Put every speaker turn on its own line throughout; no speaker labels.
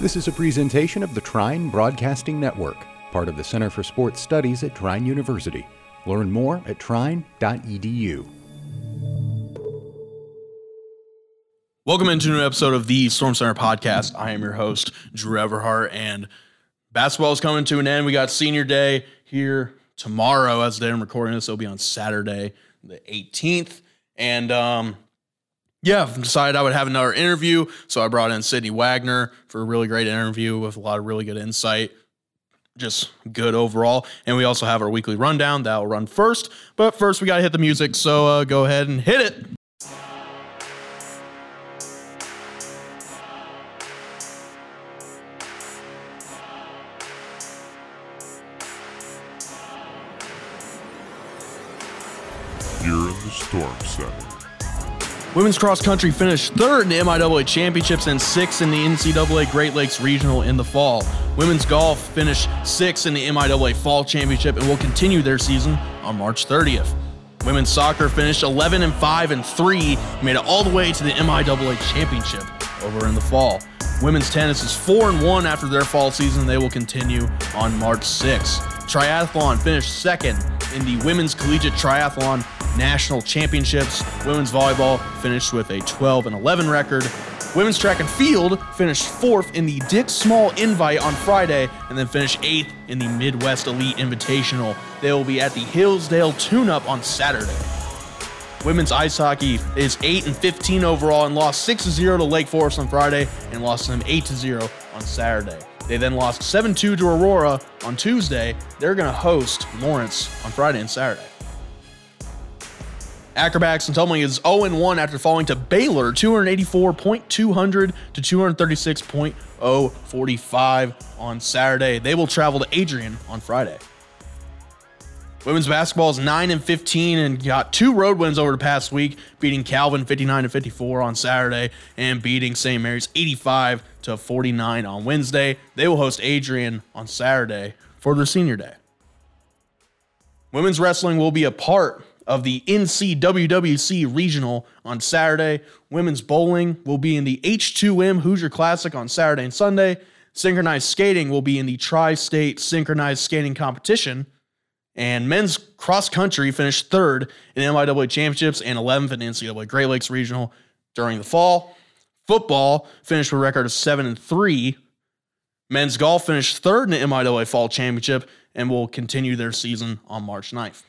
This is a presentation of the Trine Broadcasting Network, part of the Center for Sports Studies at Trine University. Learn more at trine.edu.
Welcome into a new episode of the Storm Center podcast. I am your host, Drew Everhart, and basketball is coming to an end. We got senior day here tomorrow. As the day I'm recording this, it'll be on Saturday, the 18th. And um, yeah, decided I would have another interview. So I brought in Sydney Wagner for a really great interview with a lot of really good insight. Just good overall. And we also have our weekly rundown that will run first. But first, we got to hit the music. So uh, go ahead and hit it.
You're in the Storm Center.
Women's cross country finished third in the MIAA championships and sixth in the NCAA Great Lakes Regional in the fall. Women's golf finished sixth in the MIAA Fall Championship and will continue their season on March 30th. Women's soccer finished 11 and 5 and 3, made it all the way to the MIAA championship over in the fall. Women's tennis is 4 and 1 after their fall season. They will continue on March 6th. Triathlon finished second in the Women's Collegiate Triathlon National Championships. Women's volleyball finished with a 12 and 11 record. Women's track and field finished fourth in the Dick Small Invite on Friday and then finished eighth in the Midwest Elite Invitational. They will be at the Hillsdale Tune Up on Saturday. Women's ice hockey is 8 and 15 overall and lost 6 0 to Lake Forest on Friday and lost them 8 0 on Saturday. They then lost 7 2 to Aurora on Tuesday. They're going to host Lawrence on Friday and Saturday. And tumbling is 0 1 after falling to Baylor 284.200 to 236.045 on Saturday. They will travel to Adrian on Friday. Women's basketball is 9 and 15 and got two road wins over the past week, beating Calvin 59 to 54 on Saturday and beating St. Mary's 85 to 49 on Wednesday. They will host Adrian on Saturday for their senior day. Women's wrestling will be a part of the NCWWC regional on Saturday. Women's bowling will be in the H2M Hoosier Classic on Saturday and Sunday. Synchronized skating will be in the Tri State Synchronized Skating Competition. And men's cross country finished third in MIAA championships and 11th in the NCAA Great Lakes Regional during the fall. Football finished with a record of 7 and 3. Men's golf finished third in the MIAA Fall Championship and will continue their season on March 9th.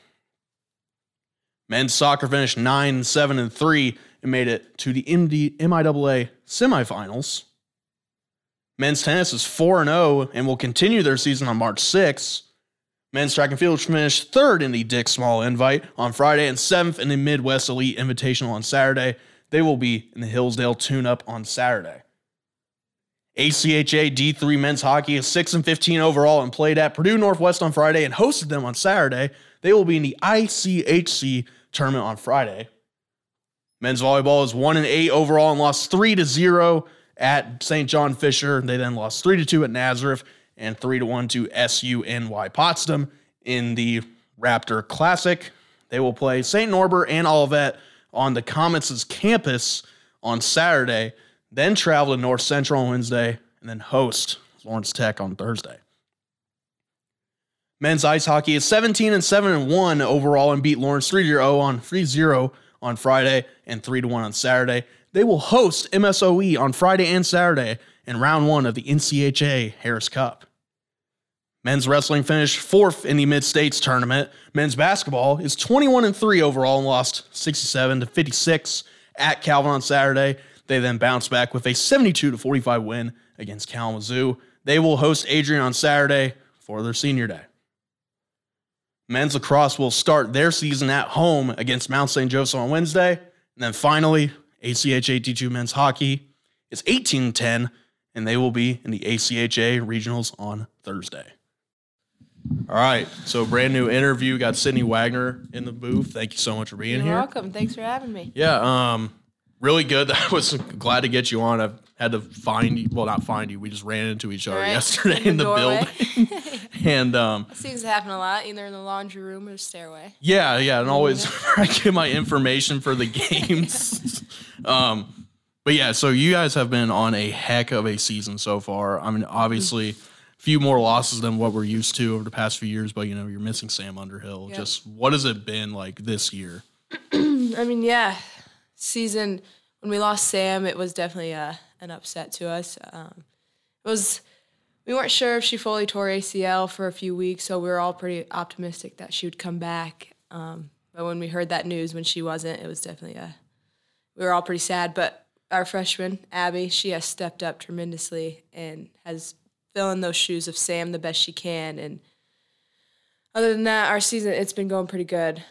Men's soccer finished 9 7 and 3 and made it to the MD, MIAA semifinals. Men's tennis is 4 0 and will continue their season on March 6th. Men's track and field finished third in the Dick Small Invite on Friday and seventh in the Midwest Elite Invitational on Saturday. They will be in the Hillsdale Tune Up on Saturday. ACHA D3 men's hockey is 6 and 15 overall and played at Purdue Northwest on Friday and hosted them on Saturday. They will be in the ICHC tournament on Friday. Men's volleyball is 1 and 8 overall and lost 3 to 0 at St. John Fisher. They then lost 3 to 2 at Nazareth and 3 to 1 to SUNY Potsdam in the Raptor Classic. They will play St. Norbert and Olivet on the Comets' campus on Saturday, then travel to North Central on Wednesday, and then host Lawrence Tech on Thursday. Men's ice hockey is 17 and 7 and 1 overall and beat Lawrence 3 0 on 3 0 on Friday and 3 1 on Saturday. They will host MSOE on Friday and Saturday in round one of the NCHA Harris Cup. Men's wrestling finished fourth in the Mid States tournament. Men's basketball is 21 and 3 overall and lost 67 to 56 at Calvin on Saturday. They then bounced back with a 72 to 45 win against Kalamazoo. They will host Adrian on Saturday for their senior day. Men's lacrosse will start their season at home against Mount St. Joseph on Wednesday. And then finally, ACHA D2 men's hockey is 18 10, and they will be in the ACHA regionals on Thursday. All right, so brand new interview. Got Sydney Wagner in the booth. Thank you so much for being
You're
here.
welcome. Thanks for having me.
Yeah, um, really good. I was glad to get you on. I've had to find you. Well, not find you. We just ran into each other
Right,
yesterday
in
in
the
building. and um, that
Seems to happen a lot, either in the laundry room or the stairway.
yeah, yeah, and always I get my information for the games. um, But yeah, so you guys have been on a heck of a season so far. I mean, obviously, a few more losses than what we're used to over the past few years, but you know, you're missing Sam Underhill.
Yeah.
Just what has it been like this year?
I mean, yeah, season when we lost Sam, it was definitely uh, an upset to us. Um, it was we weren't sure if she fully tore ACL for a few weeks, so we were all pretty optimistic that she would come back. Um, but when we heard that news when she wasn't, it was definitely a we were all pretty sad. But our freshman Abby, she has stepped up tremendously and has filled in those shoes of Sam the best she can. And other than that, our season it's been going pretty good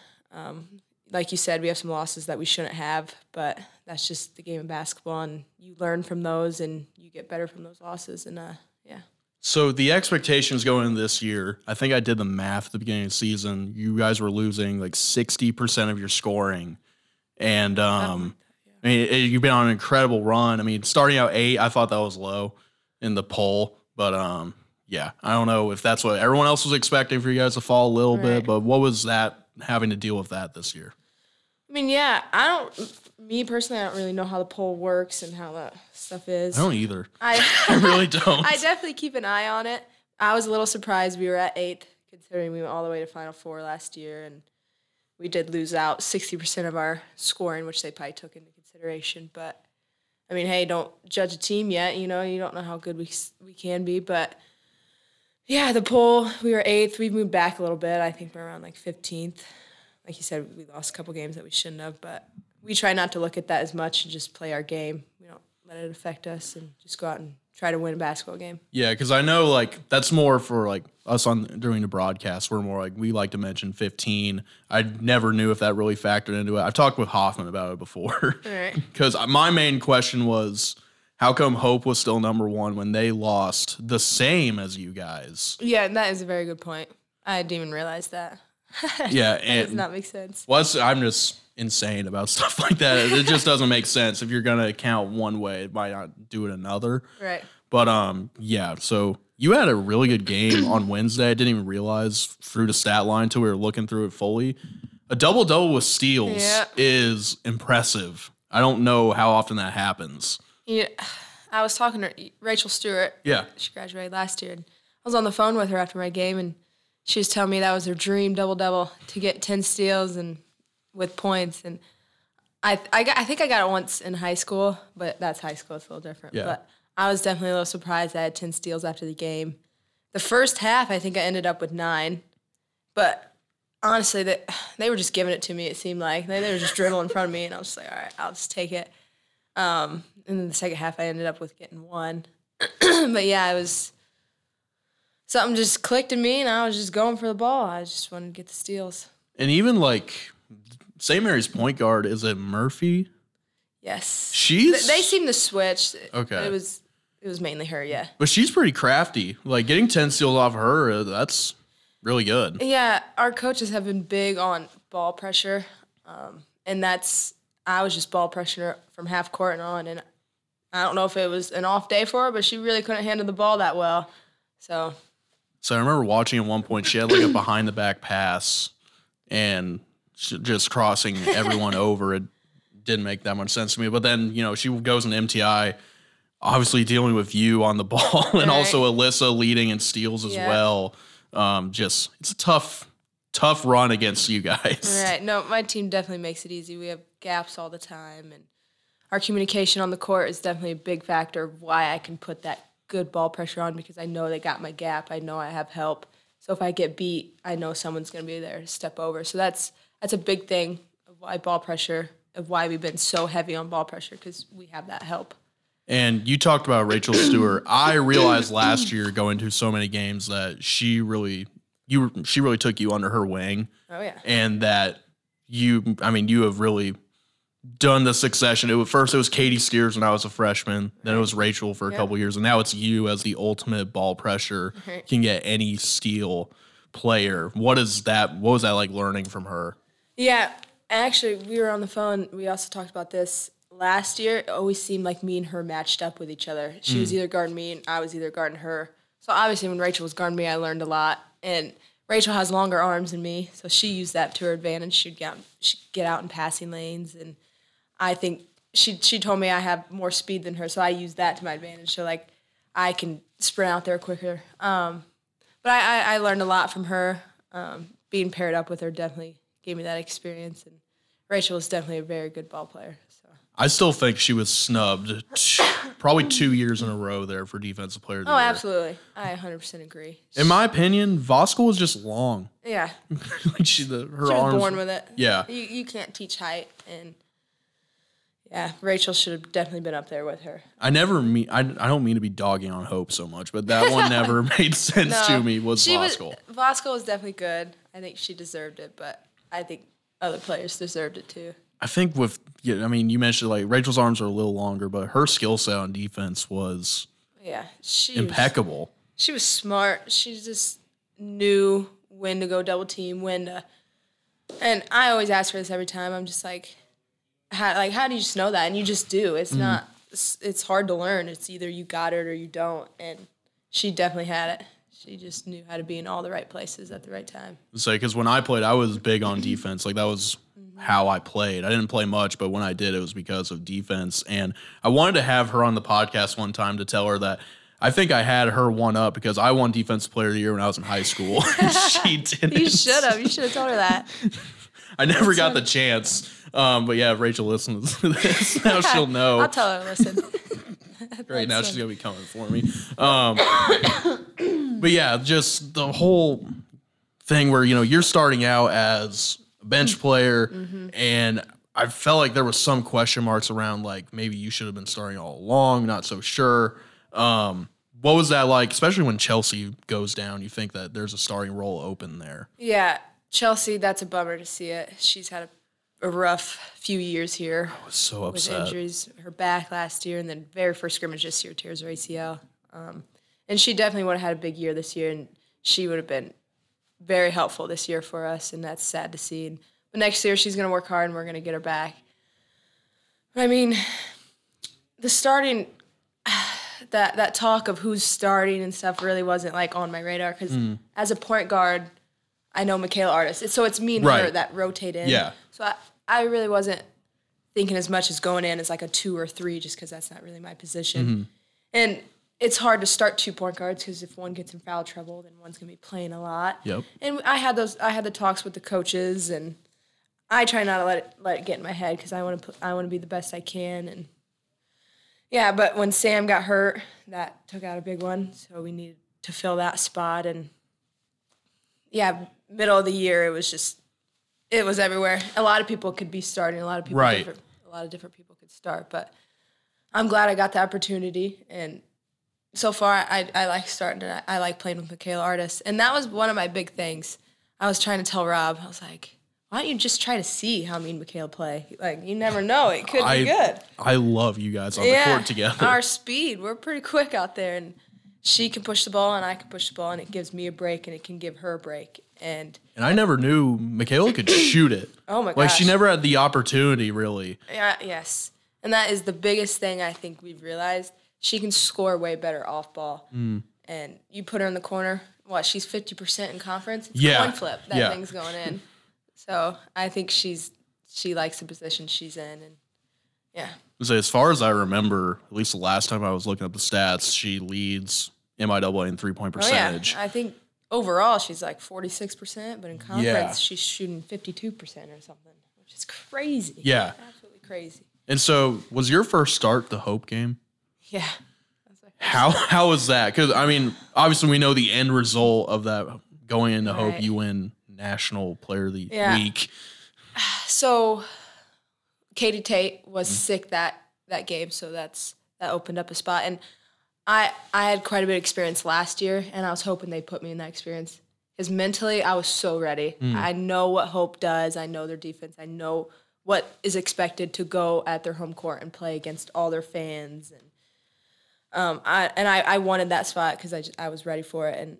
like you said, we have some losses that we shouldn't have, but that's just the game of basketball, and you learn from those, and you get better from those losses, and uh.
So the expectations going into this year, I think I did the math at the beginning of the season. You guys were losing like sixty percent of your scoring, and um, I mean it, you've been on an incredible run. I mean, starting out eight, I thought that was low in the poll, but um, yeah, I don't know if that's what everyone else was expecting for you guys to fall a little bit, but what was that having to deal with that this year?
I mean, yeah, I don't. Me personally, I don't really know how the poll works and how that stuff is.
I don't either.
I,
I really don't.
I definitely keep an eye on it. I was a little surprised we were at eighth, considering we went all the way to Final Four last year, and we did lose out sixty percent of our scoring, which they probably took into consideration. But I mean, hey, don't judge a team yet. You know, you don't know how good we we can be, but yeah, the poll we were eighth. We've moved back a little bit. I think we're around like fifteenth. Like you said, we lost a couple games that we shouldn't have, but we try not to look at that as much and just play our game. We don't let it affect us and just go out and try to win a basketball game.
Yeah, because I know like that's more for like us on during the broadcast. We're more like we like to mention fifteen. I never knew if that really factored into it. I've talked with Hoffman about it before.
right.
Because my main question was, how come Hope was still number one when they lost the same as you guys?
Yeah, that is a very good point. I didn't even realize that.
Yeah,
That does
and
not make sense.
what's I'm just insane about stuff like that. It just doesn't make sense. If you're gonna count one way, it might not do it another.
Right.
But um, yeah. So you had a really good game on Wednesday. I didn't even realize through the stat line till we were looking through it fully. A double double with steals
Yeah.
is impressive. I don't know how often that happens.
Yeah, I was talking to Rachel Stewart.
Yeah.
She graduated last year. And I was on the phone with her after my game, and she was telling me that was her dream double double to get ten steals and with points. And I, I, got, I think I got it once in high school, but that's high school. It's a little different.
Yeah.
But I was definitely a little surprised I had ten steals after the game. The first half, I think I ended up with nine, but honestly, they, they were just giving it to me. It seemed like they, they were just dribbling in front of me, and I was just like, all right, I'll just take it. Um, and then the second half, I ended up with getting one. but yeah, it was something just clicked in me, and I was just going for the ball. I just wanted to get the steals.
And even like St. Mary's point guard is it Murphy?
Yes,
She's
they seem to switch.
Okay.
it was it was mainly her. Yeah,
but she's pretty crafty. Like getting ten steals off her, uh, that's really good.
yeah. Our coaches have been big on ball pressure, um, and that's I was just ball pressure from half court and on, and I don't know if it was an off day for her, but she really couldn't handle the ball that well. So
So I remember watching at one point she had like a behind the back pass and just crossing everyone over. It didn't make that much sense to me. But then, you know, she goes in MTI, obviously dealing with you on the ball and
Right.
also Alyssa leading in steals as
Yeah.
well. Um, just it's a tough, tough run against you guys.
Right. No, my team definitely makes it easy. We have gaps all the time, and our communication on the court is definitely a big factor of why I can put that good ball pressure on because I know they got my gap. I know I have help. So if I get beat, I know someone's going to be there to step over. So that's that's a big thing of why ball pressure, of why we've been so heavy on ball pressure because we have that help.
And you talked about Rachel Stewart. I realized last year going to so many games that she really you she really took you under her wing.
Oh yeah.
and that you I mean you have really done the succession. It was, first it was Katie Steers when I was a freshman, then it was Rachel for a
Yep.
couple years, and now it's you as the ultimate ball pressure
Right.
can get any steal player. What is that? What was that like learning from her?
Yeah, actually, we were on the phone. We also talked about this last year. It always seemed like me and her matched up with each other. She was mm. either guarding me, and I was either guarding her. So obviously, when Rachel was guarding me, I learned a lot. And Rachel has longer arms than me, so she used that to her advantage. She'd get she'd get out in passing lanes, and I think she she told me I have more speed than her, so I use that to my advantage. So like I can sprint out there quicker. Um, but I, I, I learned a lot from her. Um, being paired up with her definitely gave me that experience, and Rachel is definitely a very good ball player. So
I still think she was snubbed t- probably two years in a row there for defensive player of the
oh,
year.
absolutely, I 100% agree.
In my opinion, Voskuil was just long.
Yeah,
like she, the, her
she was
arms.
born with it.
Yeah.
you you can't teach height, and yeah, Rachel should have definitely been up there with her.
I never mean. I, I don't mean to be dogging on Hope so much, but that one never made sense to me. Was Voskuil?
Was, was definitely good. I think she deserved it, but I think other players deserved it too.
I think with yeah, I mean, you mentioned like Rachel's arms are a little longer, but her skill set on defense was
Yeah, she was,
impeccable.
she was smart. She just knew when to go double team, when to. And I always ask her this every time. I'm just like, how like how do you just know that? And you just do. It's mm-hmm. not. It's, it's hard to learn. It's either you got it or you don't. And she definitely had it. She just knew how to be in all the right places at the right time.
It's like because when I played, I was big on defense. Like that was mm-hmm. how I played. I didn't play much, but when I did, it was because of defense. And I wanted to have her on the podcast one time to tell her that. I think I had her one up because I won Defensive Player of the Year when I was in high school. she didn't.
You should have. You should have told her that.
I never got the chance. Um, but yeah, if Rachel listens to this, now she'll know.
I'll tell her. To listen.
right now she's gonna be coming for me. Um, but yeah, just the whole thing where you know you're starting out as a bench player, and I felt like there was some question marks around like maybe you should have been starting all along. Not so sure. Um, what was that like? Especially when Chelsea goes down, you think that there's a starting role open there.
Yeah, Chelsea. That's a bummer to see it. She's had a, a rough few years here
I was so
with injuries. Her back last year, and then very first scrimmage this year tears her ACL. Um, and she definitely would have had a big year this year, and she would have been very helpful this year for us, and that's sad to see. And, but next year she's going to work hard, and we're going to get her back. But I mean, the starting that that talk of who's starting and stuff really wasn't like on my radar because as a point guard, I know Michaela Artis. So it's me and her that rotate in.
Yeah.
So I, I really wasn't thinking as much as going in as like a two or three just because that's not really my position. Mm-hmm. And it's hard to start two point guards because if one gets in foul trouble, then one's gonna be playing a lot.
Yep.
And I had those. I had the talks with the coaches, and I try not to let it let it get in my head because I want to. I want to be the best I can, and yeah. But when Sam got hurt, that took out a big one. So we needed to fill that spot, and yeah, middle of the year, it was just it was everywhere. A lot of people could be starting. A lot of people,
Right.
a lot of different people could start. But I'm glad I got the opportunity, and so far I, I like starting. I, I like playing with Michaela Artis, and that was one of my big things. I was trying to tell Rob, I was like, why don't you just try to see how me and Michaela play? Like you never know, it could
I
be good.
I love you guys on the court together.
Our speed, we're pretty quick out there, and she can push the ball, and I can push the ball, and it gives me a break, and it can give her a break. And
And I never knew Michaela could shoot it.
Oh my gosh!
Like she never had the opportunity really.
yeah, yes, and that is the biggest thing I think we've realized. She can score way better off ball,
Mm.
and you put her in the corner. What? She's fifty percent in conference. It's
Yeah.
coin flip. That
Yeah.
thing's going in. So I think she's she likes the position she's in, and yeah,
So as far as I remember, at least the last time I was looking up the stats, she leads MIAA in three point percentage.
oh
percentage.
yeah. I think overall she's like forty six percent, but in conference
Yeah.
she's shooting fifty two percent or something, which is crazy.
Yeah.
absolutely crazy.
And so, was your first start the Hope game?
Yeah.
How how was that? Because I mean, obviously we know the end result of that going into Hope.
Right.
You win National Player of the
Yeah.
Week.
So Katie Tate was
Mm-hmm.
sick that that game, so that's that opened up a spot. And I I had quite a bit of experience last year, and I was hoping they put me in that experience because mentally I was so ready.
Mm.
I know what Hope does. I know their defense. I know what is expected to go at their home court and play against all their fans and. Um, I and I, I wanted that spot because I, just, I was ready for it and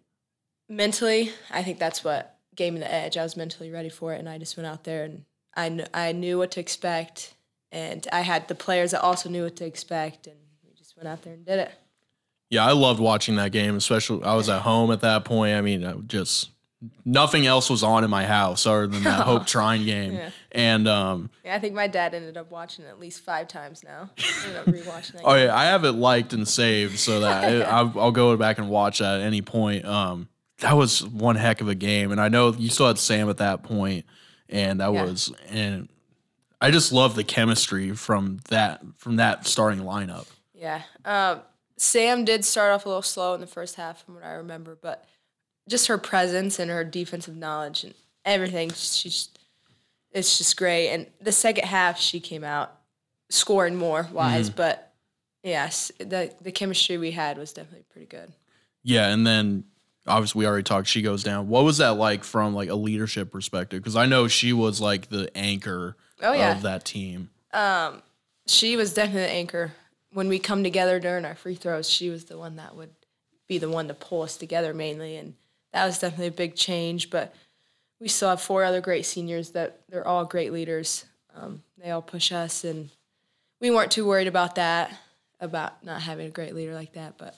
mentally I think that's what gave me the edge. I was mentally ready for it and I just went out there and I kn- I knew what to expect and I had the players that also knew what to expect and we just went out there and did it.
Yeah, I loved watching that game. Especially, I was at home at that point. I mean, I just nothing else was on in my house other than that Hope Trine game.
Yeah.
And um,
Yeah, I think my dad ended up watching it at least five times now. ended up rewatching that.
oh
game.
yeah, I have it liked and saved so that I, I'll, I'll go back and watch that at any point. Um, that was one heck of a game, and I know you still had Sam at that point, and that
Yeah.
was and I just love the chemistry from that from that starting lineup.
Yeah. Um, Sam did start off a little slow in the first half, from what I remember, but just her presence and her defensive knowledge and everything, she's it's just great. And the second half, she came out scoring more wise, but yes, the the chemistry we had was definitely pretty good.
Yeah, and then obviously we already talked. She goes down. What was that like from like a leadership perspective? Because I know she was like the anchor
Oh, yeah.
of that team.
Um, she was definitely the anchor. When we come together during our free throws, she was the one that would be the one to pull us together mainly, and that was definitely a big change. But we still have four other great seniors that they're all great leaders. Um, they all push us, and we weren't too worried about that, about not having a great leader like that. But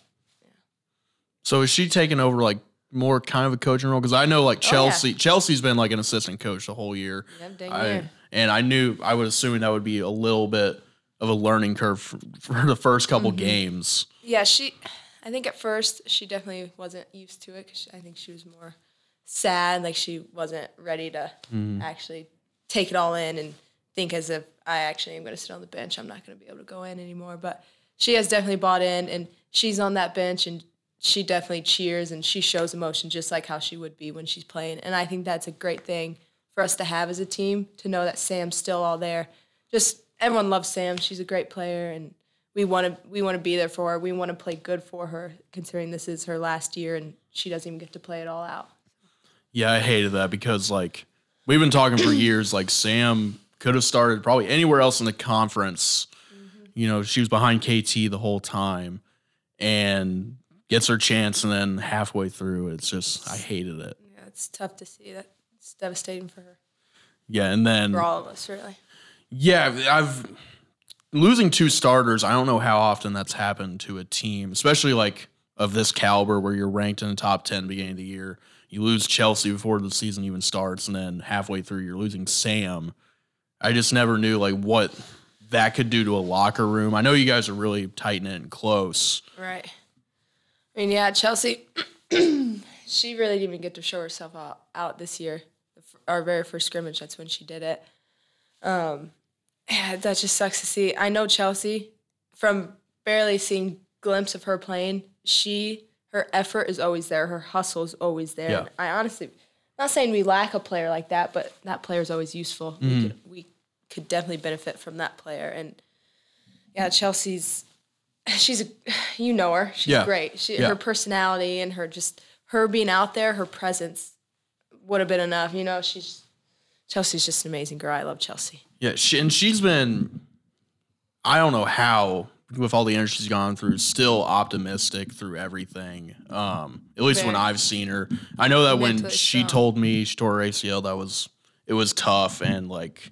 So is she taking over like more kind of a coaching role? Because I know like
Oh, yeah.
Chelsea, Chelsea's been like an assistant coach the whole year.
Yep, dang
I- and I knew I was assuming that would be a little bit of a learning curve for, for the first couple
Mm-hmm.
games.
Yeah, she. I think at first she definitely wasn't used to it because I think she was more sad, like she wasn't ready to actually take it all in and think as if I actually am going to sit on the bench. I'm not going to be able to go in anymore. But she has definitely bought in, and she's on that bench, and she definitely cheers and she shows emotion just like how she would be when she's playing. And I think that's a great thing for us to have as a team to know that Sam's still all there. Just everyone loves Sam. She's a great player, and we want to we want to be there for her. We want to play good for her, considering this is her last year and she doesn't even get to play it all out.
Yeah, I hated that because like we've been talking for years. Like Sam could have started probably anywhere else in the conference. Mm-hmm. You know, she was behind KT the whole time, and gets her chance, and then halfway through, it's just I hated it.
Yeah, it's tough to see that. It's devastating for her,
Yeah, and then
for all of us, really.
Yeah, I've losing two starters. I don't know how often that's happened to a team, especially like of this caliber where you're ranked in the top 10 beginning of the year. You lose Chelsea before the season even starts and then halfway through you're losing Sam. I just never knew like what that could do to a locker room. I know you guys are really tight knit and close.
Right. I mean, yeah, Chelsea. she really didn't even get to show herself out, out this year. Our very first scrimmage, that's when she did it. Um, yeah, that just sucks to see. I know Chelsea from barely seeing glimpse of her playing. She, her effort is always there. Her hustle is always there.
Yeah.
I honestly, not saying we lack a player like that, but that player is always useful. We mm. could we could definitely benefit from that player. And yeah, Chelsea's she's a you know her. She's
Yeah.
great. She,
Yeah.
Her personality and her just her being out there, her presence would have been enough. You know, she's Chelsea's just an amazing girl. I love Chelsea.
Yeah, she, and she's been, I don't know how, with all the energy she's gone through, still optimistic through everything. Um, at least when I've seen her, I know that when she
strong.
told me she tore her ACL, that was it was tough, and like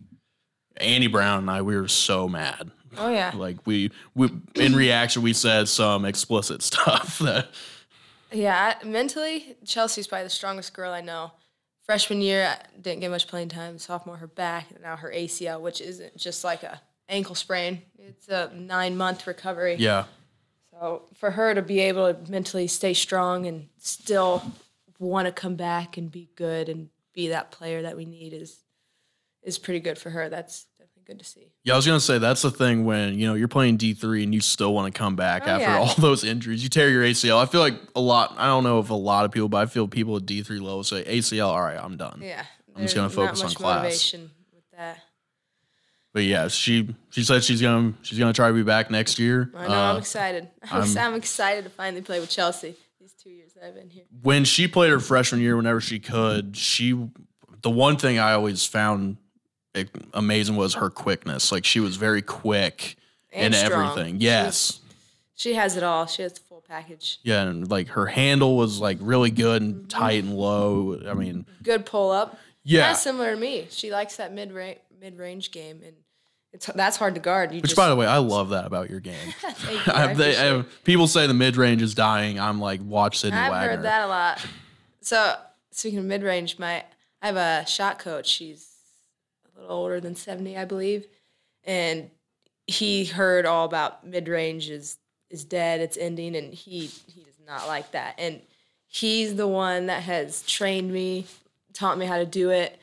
Andy Brown and I, we were so mad.
Oh yeah.
Like we, we in reaction, we said some explicit stuff that
Yeah, mentally, Chelsea's probably the strongest girl I know. Freshman year, I didn't get much playing time. Sophomore, her back, and now her ACL, which isn't just like a ankle sprain. It's a nine month recovery.
yeah.
So for her to be able to mentally stay strong and still want to come back and be good and be that player that we need is is pretty good for her. That's good to see.
Yeah, I was gonna say that's the thing when you know you're playing D three and you still want to come back
Oh,
after
yeah.
all those injuries. You tear your ACL. I feel like a lot. I don't know if a lot of people, but I feel people at D three level say ACL. All right, I'm done.
Yeah,
I'm just gonna focus on class. But yeah, she she said she's gonna she's gonna try to be back next year.
I know. I'm
Uh,
excited. I'm,
I'm-
I'm excited to finally play with Chelsea. These two years that I've been here.
when she played her freshman year, whenever she could, she the one thing I always found amazing was her quickness. Like she was very quick
And
in
strong.
everything. Yes.
She has it all. She has the full package.
Yeah, and like her handle was like really good and mm-hmm. tight and low. I mean,
Good pull up.
yeah.
Kind of similar to me. She likes that mid range mid range game, and it's that's hard to guard. You
Which,
just,
by the way, I love that about your game.
You, I,
they. I- people say the mid range is dying. I'm like, watch Sydney
I've
Wagner.
heard that a lot. So speaking of mid range, my I have a shot coach. She's little older than seventy, I believe, and he heard all about mid range is is dead, it's ending, and he he does not like that. And he's the one that has trained me, taught me how to do it,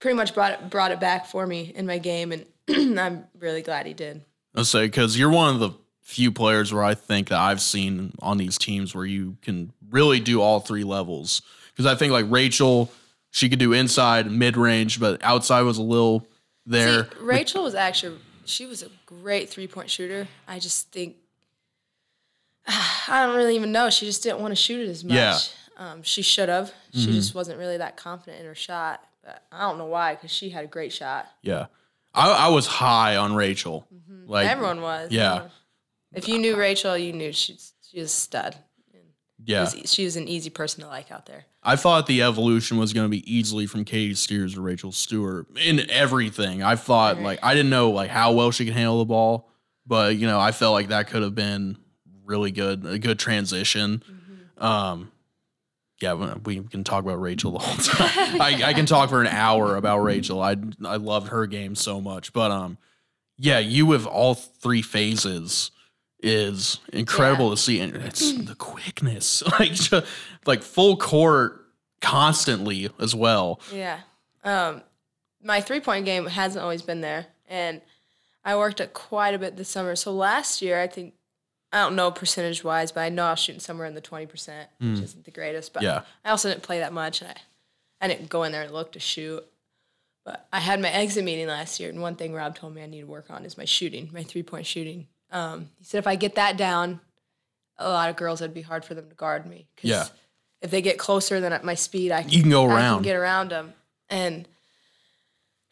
pretty much brought it, brought it back for me in my game, and I'm really glad he did.
I'll say because you're one of the few players where I think that I've seen on these teams where you can really do all three levels. Because I think like Rachel, she could do inside, mid range, but outside was a little there.
See, Rachel was actually she was a great three point shooter. I just think I don't really even know. She just didn't want to shoot it as much.
Yeah.
Um, she should have. She just wasn't really that confident in her shot. But I don't know why, because she had a great shot.
yeah, I, I was high on Rachel. Like
Everyone was.
yeah.
everyone. If you knew Rachel, you knew she's she was a stud.
Yeah.
She, was, she was an easy person to like out there.
I thought the evolution was going to be easily from Katie Steers to Rachel Stewart in everything. I thought like I didn't know like how well she could handle the ball, but you know I felt like that could have been really good, a good transition. Um, yeah, we we can talk about Rachel the whole time. I, I can talk for an hour about Rachel. I I loved her game so much, but um, yeah, you with all three phases is incredible
Yeah.
to see, and it's the quickness, like ju- like full court constantly as well.
Yeah. Um, my three point game hasn't always been there, and I worked it quite a bit this summer. So last year, I think I don't know percentage wise, but I know I was shooting somewhere in the twenty percent, which isn't the greatest. But
Yeah.
I also didn't play that much, and I, I didn't go in there and look to shoot. But I had my exit meeting last year, and one thing Rob told me I need to work on is my shooting, my three point shooting. Um, he said if I get that down, a lot of girls it'd be hard for them to guard me. 'cause
Yeah.
If they get closer than at my speed, I can,
You can go around, I
can get around them. And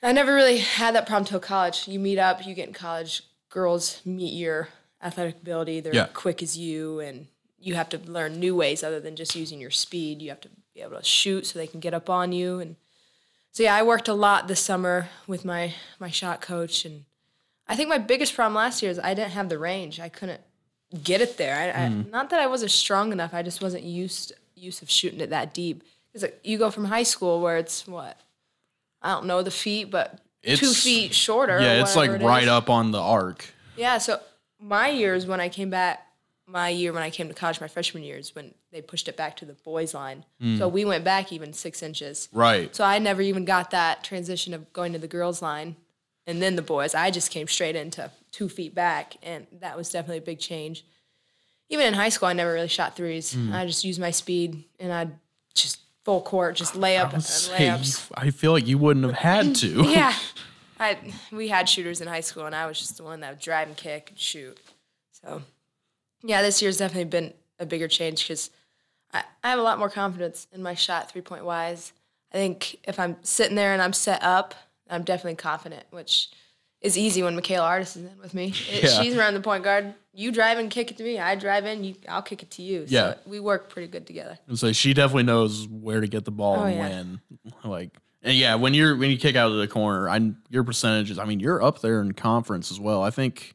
I never really had that problem till college. You meet up, you get in college, girls meet your athletic ability. They're
Yeah.
quick as you, and you have to learn new ways other than just using your speed. You have to be able to shoot so they can get up on you. And so yeah, I worked a lot this summer with my my shot coach, and I think my biggest problem last year is I didn't have the range. I couldn't get it there. I, I, mm. not that I wasn't strong enough. I just wasn't used used of shooting it that deep. Because you go from high school where it's what I don't know the feet, but
it's, two
feet shorter. or
Yeah, it's like
it
right up on the arc.
Yeah, so my years when I came back, my year when I came to college, my freshman years when they pushed it back to the boys line. Mm. So we went back even six inches.
Right.
So I never even got that transition of going to the girls line and then the boys. I just came straight into two feet back, and that was definitely a big change. Even in high school, I never really shot threes. Hmm. I just used my speed and I'd just full court, just layup
I,
and
uh, you-
layups.
I feel like you wouldn't have had to.
Yeah. I we had shooters in high school and I was just the one that would drive and kick and shoot. So yeah, this year's definitely been a bigger change because I, I have a lot more confidence in my shot three point wise. I think if I'm sitting there and I'm set up, I'm definitely confident, which is easy when Michaela Artis is in with me. It-
Yeah.
She's around the point guard. You drive and kick it to me. I drive in. You, I'll kick it to you.
Yeah.
So we work pretty good together.
And so she definitely knows where to get the ball
Oh,
and
yeah.
when. Like, and yeah, when you're when you kick out of the corner, I your percentages. I mean, you're up there in conference as well. I think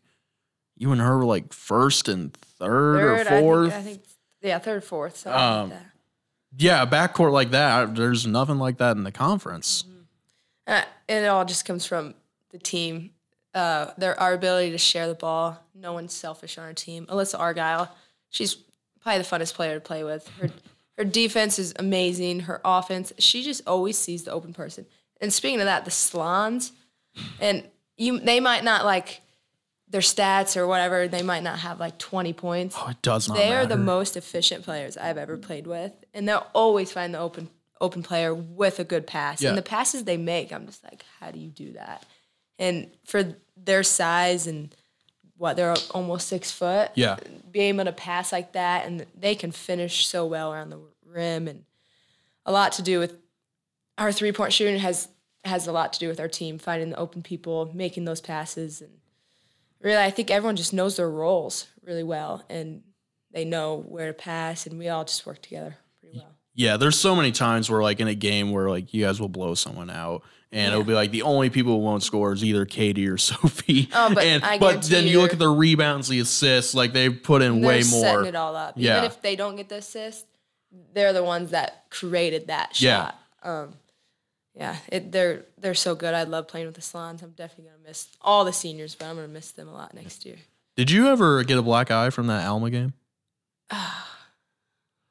you and her were like first and third,
Third,
or
I think-
fourth.
I think, yeah, third, fourth. something
Um,
like
yeah, backcourt like that. There's nothing like that in the conference.
Uh, and it all just comes from the team. Uh, their our ability to share the ball. No one's selfish on our team. Alyssa Argyle, she's probably the funnest player to play with. Her her defense is amazing. Her offense, she just always sees the open person. And speaking of that, the Slans, and you they might not like their stats or whatever. They might not have like twenty points.
Oh, it does not.
They are the most efficient players I've ever played with, and they'll always find the open open player with a good pass.
Yeah.
And the passes they make, I'm just like, how do you do that? And for their size and what they're almost six foot,
Yeah.
being able to pass like that, and they can finish so well around the rim, and a lot to do with our three point shooting has has a lot to do with our team finding the open people, making those passes, and really, I think everyone just knows their roles really well, and they know where to pass, and we all just work together pretty well.
Yeah, there's so many times where like in a game where like you guys will blow someone out. And it'll be like the only people who won't score is either Katie or Sophie.
Oh, but
and,
I
but then you look at the rebounds, the assists, like they put in
They're
way
setting
more.
it all up.
Yeah.
Even if they don't get the assist, they're the ones that created that
Yeah.
shot. Um, yeah, it, they're they're so good. I love playing with the Salons. I'm definitely gonna miss all the seniors, but I'm gonna miss them a lot next year.
Did you ever get a black eye from that Alma game?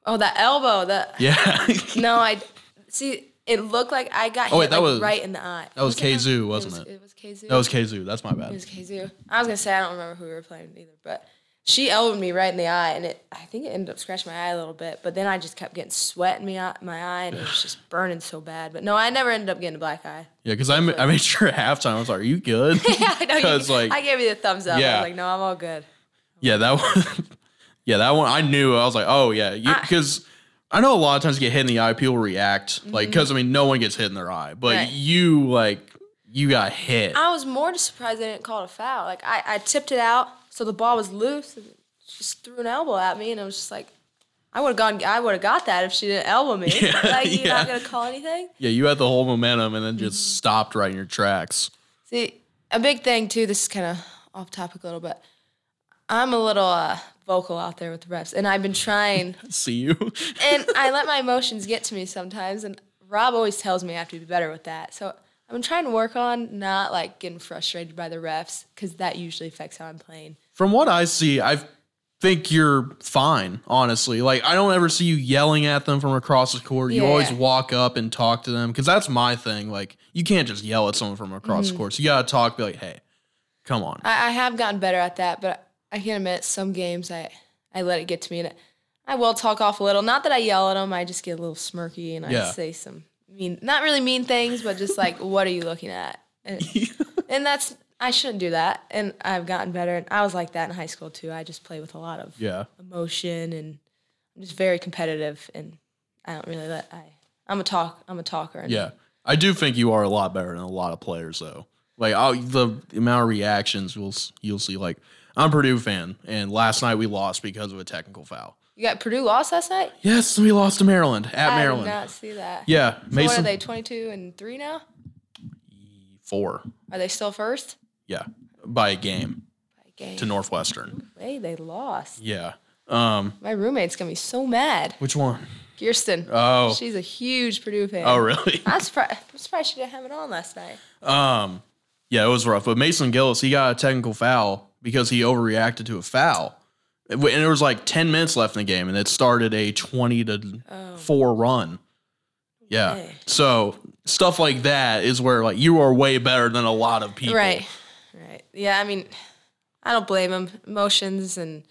Oh, that elbow! That
Yeah.
no, I see. It looked like I got
Oh, wait, that
like,
was-
right in the eye.
that was
it?
Kazoo, wasn't
was,
it?
It was Kazoo.
that was Kazoo. That's my bad.
It was Kazoo. I was gonna say I don't remember who we were playing either, but she elbowed me right in the eye, and it I think it ended up scratching my eye a little bit. But then I just kept getting sweat in me, uh, my eye, and it was just burning so bad. But no, I never ended up getting a black eye.
Yeah, because I, ma- I made sure at halftime I was like, "Are you good?"
yeah, I know. You,
like-
I gave you the thumbs up. I
Yeah.
was like, no, I'm all good.
Yeah, that one. Yeah, that one. I knew. I was like, oh yeah, because I, know a lot of times you get hit in the eye, people react like because I mean, no one gets hit in their eye, but
Right.
you like you got hit.
I was more just surprised they didn't call it a foul. Like I, I tipped it out, so the ball was loose. And she just threw an elbow at me, and I was just like, I would have gone. I would have got that if she didn't elbow me.
Yeah,
like you're not gonna call anything.
yeah, you had the whole momentum and then
Mm-hmm.
just stopped right in your tracks.
See, a big thing too. This is kind of off topic a little bit. I'm a little uh, vocal out there with the refs, and I've been trying,
See you.
and I let my emotions get to me sometimes. And Rob always tells me I have to be better with that. So I've been trying to work on not like getting frustrated by the refs because that usually affects how I'm playing.
From what I see, I think you're fine. Honestly, like I don't ever see you yelling at them from across the court. You always walk up and talk to them because that's my thing. Like you can't just yell at someone from across
Mm-hmm.
the court. So you gotta talk. Be like, hey, come on.
I, I have gotten better at that, but I can admit some games I I let it get to me, and I will talk off a little. Not that I yell at them, I just get a little smirky and I
Yeah.
say some mean, not really mean things, but just like, what are you looking at? And, and that's I shouldn't do that, and I've gotten better. And I was like that in high school too. I just play with a lot of
yeah.
emotion, and I'm just very competitive, and I don't really let I. I'm a talk. I'm a talker. And
Yeah, I do think you are a lot better than a lot of players, though. Like i the amount of reactions you'll you'll see. Like I'm a Purdue fan, and last night we lost because of a technical foul.
You got Purdue lost last night.
Yes, we lost to Maryland at
I
Maryland.
did not see that.
Yeah,
So what are they? 22 and three now.
four.
Are they still first?
Yeah, by a game By
Game.
to Northwestern.
Hey, they lost.
Yeah. Um,
My roommate's gonna be so mad.
which one?
Kirsten.
Oh,
She's a huge Purdue fan.
oh, really?
I'm surprised. I'm surprised she didn't have it on last night.
Um, yeah, it was rough. But Mason Gillis, he got a technical foul because he overreacted to a foul. And there was like 10 minutes left in the game, and it started a 20 to 4 run. Yeah.
way.
So stuff like that is where like you are way better than a lot of people.
Right. Right. Yeah. I mean, I don't blame him. Emotions and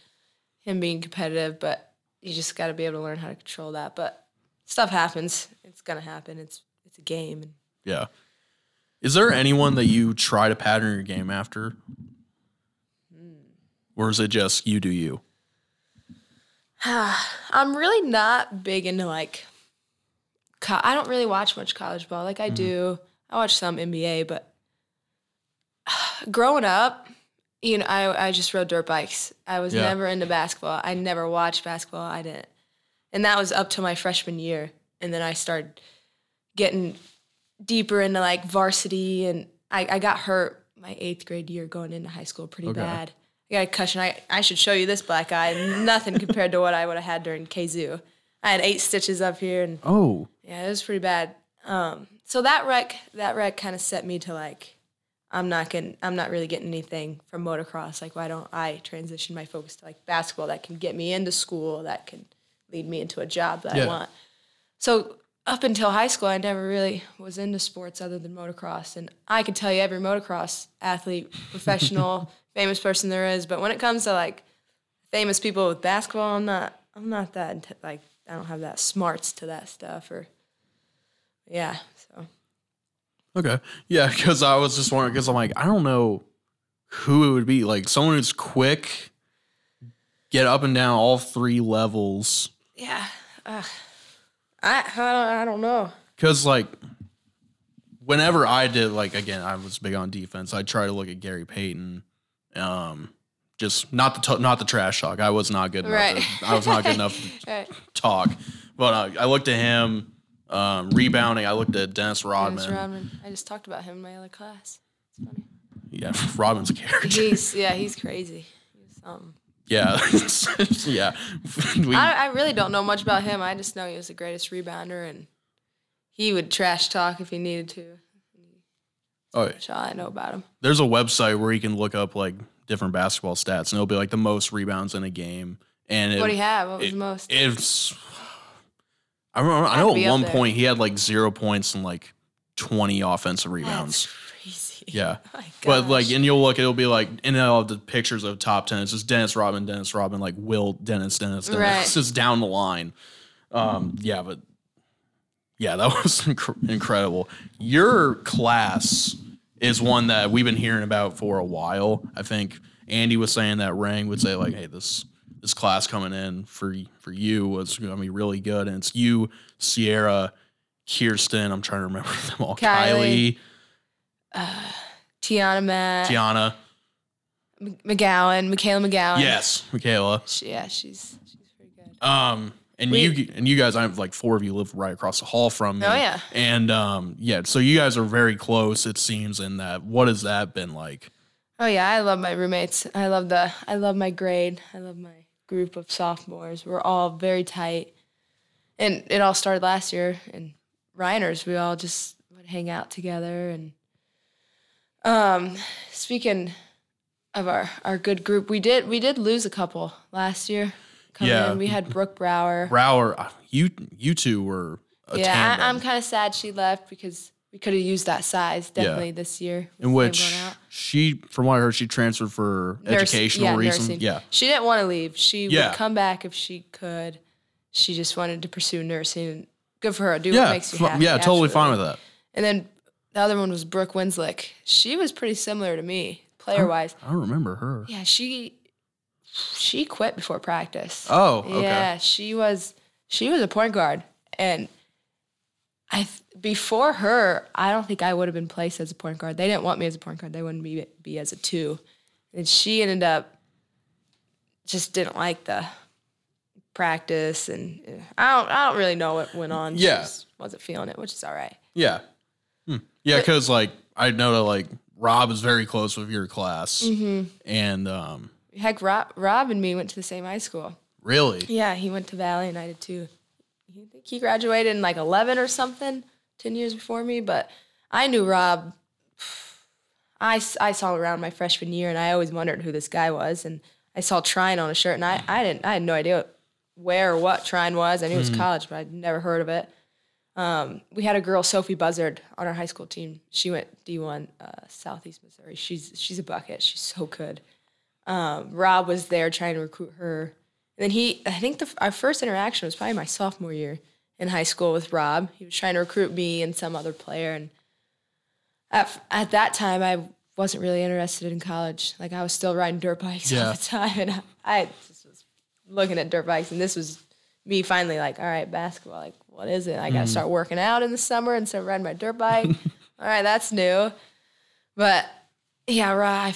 him being competitive, but you just got to be able to learn how to control that. But stuff happens. It's gonna happen. It's it's a game.
Yeah. Is there anyone that you try to pattern your game after? Or is it just you do you?
I'm really not big into like. Co- I don't really watch much college ball. Like I mm-hmm. do, I watch some NBA, but growing up, you know, I I just rode dirt bikes. I was
Yeah.
never into basketball. I never watched basketball. I didn't, and that was up to my freshman year. And then I started getting deeper into like varsity, and I, I got hurt my eighth grade year going into high school pretty
Okay.
bad. I got a concussion. I, I should show you this black eye. Nothing compared to what I would have had during KZoo. I had eight stitches up here, and
Oh.
yeah, it was pretty bad. Um, so that wreck, that wreck kind of set me to like, I'm not getting, I'm not really getting anything from motocross. Like, why don't I transition my focus to like basketball that can get me into school, that can lead me into a job that
Yeah.
I want. So up until high school, I never really was into sports other than motocross, and I could tell you every motocross athlete, professional, famous person there is. But when it comes to like famous people with basketball, I'm not, I'm not that like I don't have that smarts to that stuff or yeah. So
Okay. Yeah, because I was just wondering because I'm like, I don't know who it would be. Like someone who's quick, get up and down all three levels.
yeah, uh, I I don't, I don't know.
Because like, whenever I did like again, I was big on defense. I try to look at Gary Payton. Um, just not the to- not the trash talk. I was not good enough.
Right.
To, I was not good enough to
Right.
talk. But uh, I looked at him um, rebounding. I looked at Dennis Rodman.
Dennis Rodman. I just talked about him in my other class. It's funny.
Yeah, Rodman's a character.
He's yeah, he's crazy. He's something.
Yeah, yeah. We-
I, I really don't know much about him. I just know he was the greatest rebounder, and he would trash talk if he needed to.
oh,
That's all I know about him.
there's a website where you can look up like different basketball stats, and it'll be like the most rebounds in a game. And
What do you have? What was
it-
the most?
It's. I remember. I know at one point he had like zero points and like twenty offensive
That's
rebounds. Yeah.
My
But like, and you'll look, it'll be like, and all the pictures of top ten. It's just Dennis Rodman, Dennis Rodman, like Will Dennis, Dennis, Dennis.
Right.
It's just down the line. Um, yeah, but yeah, that was inc- incredible. Your class is one that we've been hearing about for a while. I think Andy was saying that Rang would say like, "Hey, this this class coming in for for you was going to be really good," and it's you, Sierra, Kirsten. I'm trying to remember them all.
Kylie.
Kylie,
Tiana Matt,
Tiana.
M- McGowan, Michaela McGowan.
Yes, Michaela.
She, yeah, she's she's pretty good.
Um, and
We-
you and you guys, I have like four of you live right across the hall from me.
Oh, yeah.
and um, yeah. So you guys are very close. It seems. In that, what has that been like?
Oh yeah, I love my roommates. I love the I love my grade. I love my group of sophomores. We're all very tight. And it all started last year in Reiners. We all just would hang out together and um speaking of our, our good group, we did we did lose a couple last year. Coming
Yeah.
in. We had Brooke Brower.
Brower, uh, you you two were a
yeah. I, I'm kind of sad she left because we could have used that size definitely this year.
in which she, from what I heard, she transferred for
Nurs-
educational
yeah,
reasons.
nursing.
Yeah,
She didn't want to leave. She
Yeah.
would come back if she could. She just wanted to pursue nursing. Good for her. Do
yeah,
what makes you
fu-
happy.
yeah. Totally fine with that.
And then the other one was Brooke Winslick. She was pretty similar to me, player wise.
I don't remember her.
Yeah, she she quit before practice.
Oh, okay.
Yeah, she was she was a point guard, and I th- before her, I don't think I would have been placed as a point guard. They didn't want me as a point guard. They wanted me be as a two, and she ended up just didn't like the practice, and uh, I don't I don't really know what went on.
Yeah.
just wasn't feeling it, which is all right.
Yeah, Hmm. yeah. Because like I know that like Rob is very close with your class,
Mm-hmm.
and um,
Heck, Rob, Rob and me went to the same high school.
really,
Yeah, he went to Valley and I did too. I think he graduated in like 11 or something, 10 years before me. But I knew Rob. I, I saw him around my freshman year and I always wondered who this guy was. And I saw Trine on a shirt and I, I, didn't, I had no idea where or what Trine was. I knew it was college, but I'd never heard of it. Um, we had a girl, Sophie Buzzard, on our high school team. She went D1 uh, Southeast Missouri. She's, she's a bucket. She's so good. Um, Rob was there trying to recruit her. And then he, I think the, our first interaction was probably my sophomore year in high school with Rob. He was trying to recruit me and some other player. And at, at that time, I wasn't really interested in college. Like I was still riding dirt bikes
Yeah.
all the time. And I, I looking at dirt bikes. And this was me finally like, all right, basketball, like what is it? I got to mm. start working out in the summer and start riding my dirt bike. all right, that's new. But yeah, Rob,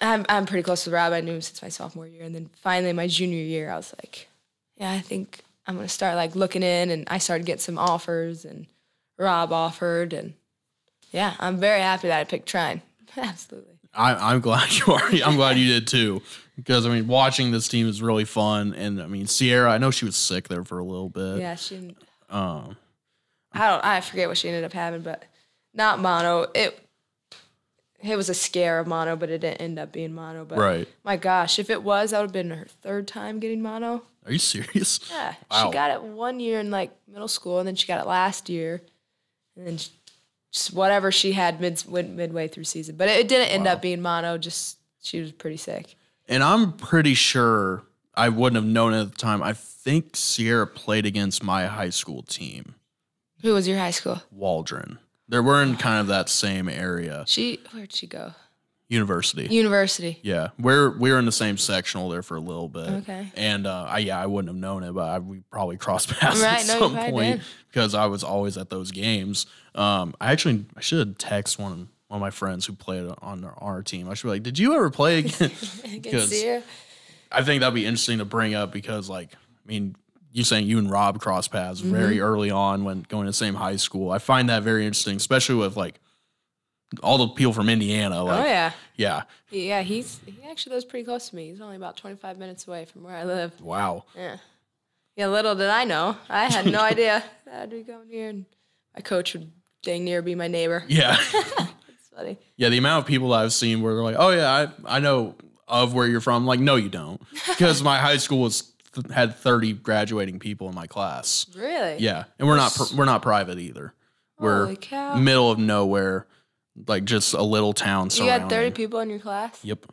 I'm I'm pretty close with Rob. I knew him since my sophomore year, and then finally my junior year, I was like, yeah, I think I'm gonna start like looking in, and I started getting some offers, and Rob offered, and yeah, I'm very happy that I picked Trine. Absolutely.
I, I'm glad you are. I'm glad you did too. Because I mean, watching this team is really fun, and I mean, Sierra. I know she was sick there for a little bit.
Yeah, she.
Um,
I don't. I forget what she ended up having, but not mono. It. It was a scare of mono, but it didn't end up being mono. But
right.
my gosh, if it was, that would have been her third time getting mono.
Are you serious?
Yeah,
Wow.
she got it one year in like middle school, and then she got it last year, and then she- just whatever she had mid mid- midway through season. But it, it didn't end up being mono. Just she was pretty sick.
And I'm pretty sure I wouldn't have known it at the time. I think Sierra played against my high school team,
Who was your high school?
Waldron. They were in kind of that same area,
She where'd she go?
university.
University.
Yeah, we're we were in the same sectional there for a little bit.
Okay.
And uh, I yeah, I wouldn't have known it, but I, we probably crossed paths
Right,
at
no, you
some
probably
point
did.
because I was always at those games. Um, I actually I should text one one of my friends who played on our, team. I should be like, "Did you ever play again?"
Against
I think that'd be interesting to bring up because, like, I mean, you saying you and Rob cross paths very
Mm-hmm.
early on when going to the same high school. I find that very interesting, especially with like all the people from Indiana. Like,
oh yeah.
yeah.
Yeah, he's he actually lives pretty close to me. He's only about 25 minutes away from where I live.
Wow.
Yeah. Yeah, little did I know. I had no idea that I'd be going here and my coach would dang near be my neighbor.
Yeah.
Funny.
yeah. The amount of people that I've seen where they're like, oh, yeah, I, I know of where you're from. I'm like, no, you don't. Because my high school was had 30 graduating people in my class.
Really?
Yeah. And we're not, pr- we're not private either. We're
Holy cow.
middle of nowhere, like just a little town
You had 30 people in your class?
Yep.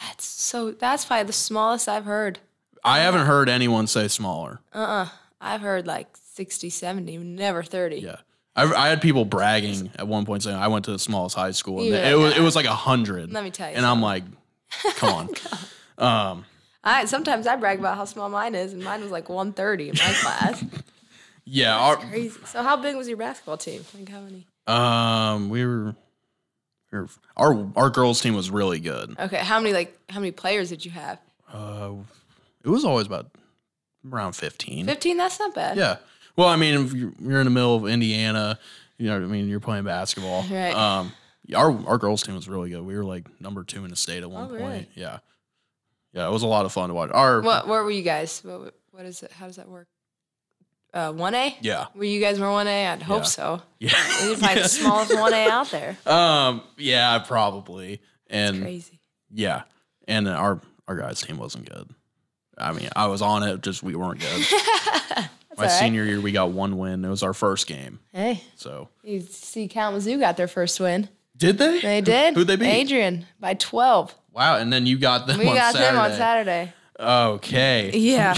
That's so that's probably the smallest I've heard.
I haven't heard anyone say smaller. Uh uh.
I've heard like 60, 70, never 30.
Yeah. I, I had people bragging at one point saying I went to the smallest high school and
Yeah.
it was it was like a hundred.
Let me tell you
And I'm like, come on. um,
I sometimes I brag about how small mine is and mine was like 130 in my class.
yeah. Our,
Crazy. So how big was your basketball team? Like how many?
um, we were, we were our our girls team was really good.
Okay, how many like how many players did you have?
Uh, it was always about around fifteen.
15, that's not bad.
Yeah. Well, I mean, if you're in the middle of Indiana, you know, what I mean, you're playing basketball.
Right.
Um, our our girls team was really good. We were like number two in the state at one
Oh,
point.
really?
Yeah. Yeah, it was a lot of fun to watch. Our
What where were you guys? What what is it? How does that work? Uh, 1A?
yeah,
Were you guys were 1A? I'd hope
Yeah.
so.
yeah,
You're probably the smallest 1A out there.
um, yeah, probably, and
Crazy.
yeah, and our our guys team wasn't good. I mean, I was on it, just we weren't good. My
all right.
senior year, we got one win. It was our first game,
Hey,
so
you see Kalamazoo got their first win.
did they?
They did.
Who'd they beat?
Adrian by 12.
Wow, and then you got them.
We
on
got
Saturday.
them on Saturday.
Okay.
Yeah.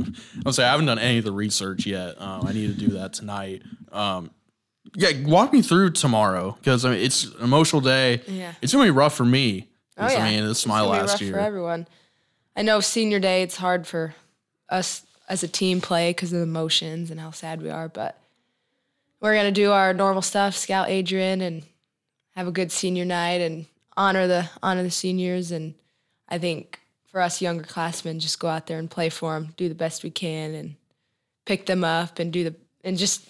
I'll say I haven't done any of the research yet. Um, I need to do that tonight. Um, yeah, walk me through tomorrow because I mean it's an emotional day.
Yeah.
it's gonna be rough for me.
Oh
'cause,
yeah,
I mean this is my
gonna be
last
rough
year.
for everyone. I know senior day. It's hard for us as a team play because of the emotions and how sad we are. But we're gonna do our normal stuff, scout Adrian, and have a good senior night and honor the honor the seniors. And I think for us younger classmen, just go out there and play for them, do the best we can, and pick them up and do the and just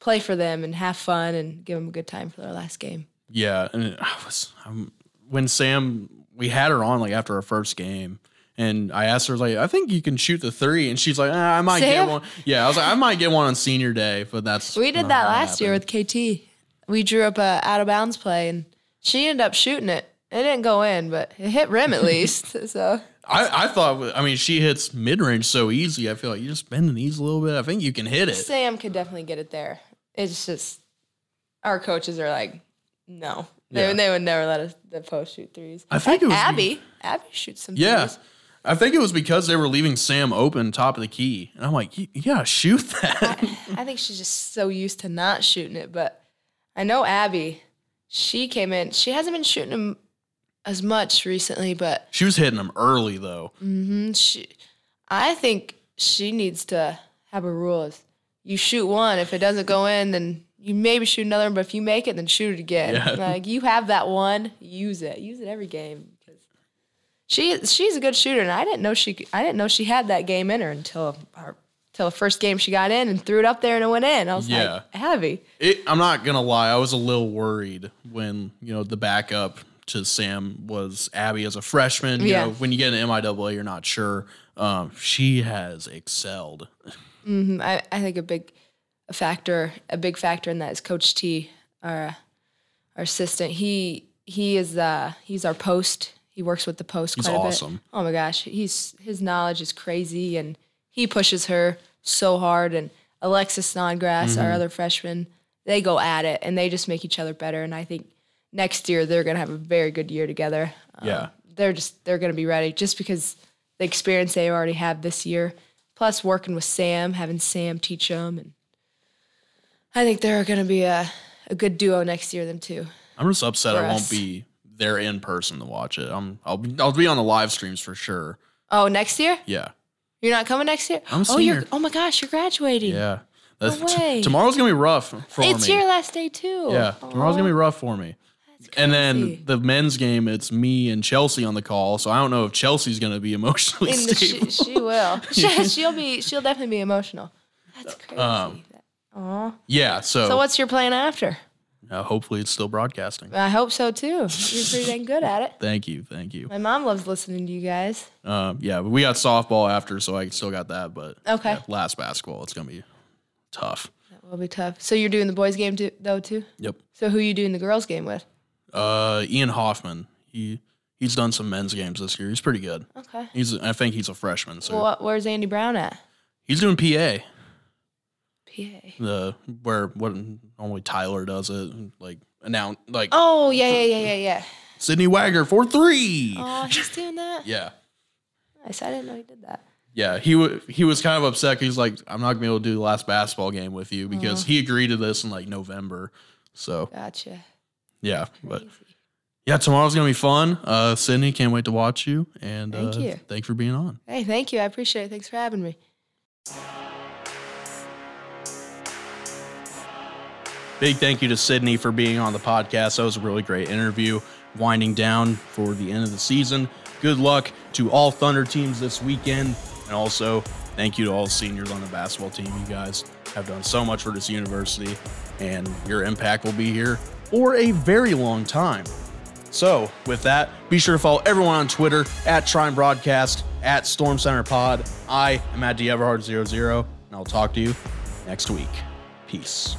play for them and have fun and give them a good time for their last game.
Yeah, and I was um, when Sam we had her on like after our first game. And I asked her, like, I think you can shoot the three. And she's like, ah, I might
Sam?
get one. Yeah, I was like, I might get one on senior day, but that's.
We did that last year with KT. We drew up a out of bounds play, and she ended up shooting it. It didn't go in, but it hit rim at least. So
I, I thought, I mean, she hits mid range so easy. I feel like you just bend the knees a little bit. I think you can hit it.
Sam could definitely get it there. It's just our coaches are like, no, they,
Yeah.
they would never let us the post shoot threes.
I think it was-
Abby. Abby shoots some
Yeah.
threes.
I think it was because they were leaving Sam open top of the key. And I'm like, you, you gotta shoot that.
I think she's just so used to not shooting it, but I know Abby. She came in. She hasn't been shooting them as much recently, but
she was hitting them early though. Mm-hmm.
she, I think she needs to have a rule: is you shoot one. If it doesn't go in, then you maybe shoot another. one, But if you make it, then shoot it again.
Yeah.
Like you have that one, use it. Use it every game. She she's a good shooter, and I didn't know she I didn't know she had that game in her until her until the first game she got in and threw it up there and it went in. I was
Yeah.
like, Abby.
It, I'm not gonna lie, I was a little worried when you know the backup to Sam was Abby as a freshman. You
Yeah.
know, when you get an MIAA, you're not sure. Um, she has excelled.
I, I think a big a factor a big factor in that is Coach T, our our assistant. He he is uh he's our post. He works with the post
He's
quite a
awesome.
bit. Oh my gosh, he's his knowledge is crazy, and he pushes her so hard. And Alexis Snodgrass,
Mm-hmm.
our other freshman, they go at it, and they just make each other better. And I think next year they're gonna have a very good year together. Um,
Yeah.
they're just they're gonna be ready just because the experience they already have this year, plus working with Sam, having Sam teach them, and I think they're gonna be a a good duo next year. Them too.
I'm just upset I won't be there in person to watch it. I'm I'll be, I'll be on the live streams for sure.
Oh, next year
Yeah.
you're not coming next year.
I'm
oh, you're oh my gosh, you're graduating.
Yeah. That's,
way.
tomorrow's gonna be rough for
it's
me.
your last day too.
Yeah, tomorrow's gonna be rough for me. And then the men's game, it's me and Chelsea on the call. So I don't know if Chelsea's gonna be emotionally
the-
stable.
she, she will. She, she'll be. She'll definitely be emotional. That's crazy.
Um,
Aw.
yeah. So,
So what's your plan after?
Uh, hopefully, it's still broadcasting.
I hope so too. You're pretty dang good at it.
Thank you, thank you.
My mom loves listening to you guys.
Um, yeah, but we got softball after, so I still got that. But
Okay.
yeah, last basketball, it's gonna be tough.
That will be tough. So you're doing the boys game too, though too.
Yep.
So who you doing the girls game with?
Uh, Ian Hoffman, he he's done some men's games this year. He's pretty good.
Okay.
He's I think he's a freshman, so
Well, where's Andy Brown at?
he's doing PA. The where what normally Tyler does it, like announce like
Oh yeah yeah yeah yeah yeah.
Sydney Wagger for three.
Oh, he's doing that.
Yeah.
Nice. I didn't know he did that.
Yeah, he w- he was kind of upset. He's like, I'm not gonna be able to do the last basketball game with you because
Uh-huh.
he agreed to this in like November. So
Gotcha.
yeah, but yeah, tomorrow's gonna be fun. Uh, Sydney, can't wait to watch you. And
Thank
uh,
you.
Thanks for being on.
Hey, thank you. I appreciate it. Thanks for having me.
Big thank you to Sydney for being on the podcast. That was a really great interview. Winding down for the end of the season. Good luck to all Thunder teams this weekend. And also, thank you to all seniors on the basketball team. You guys have done so much for this university, and your impact will be here for a very long time. So, with that, be sure to follow everyone on Twitter at Trine Broadcast, at Storm Center Pod. I am at DeEverhard00, and I'll talk to you next week. Peace.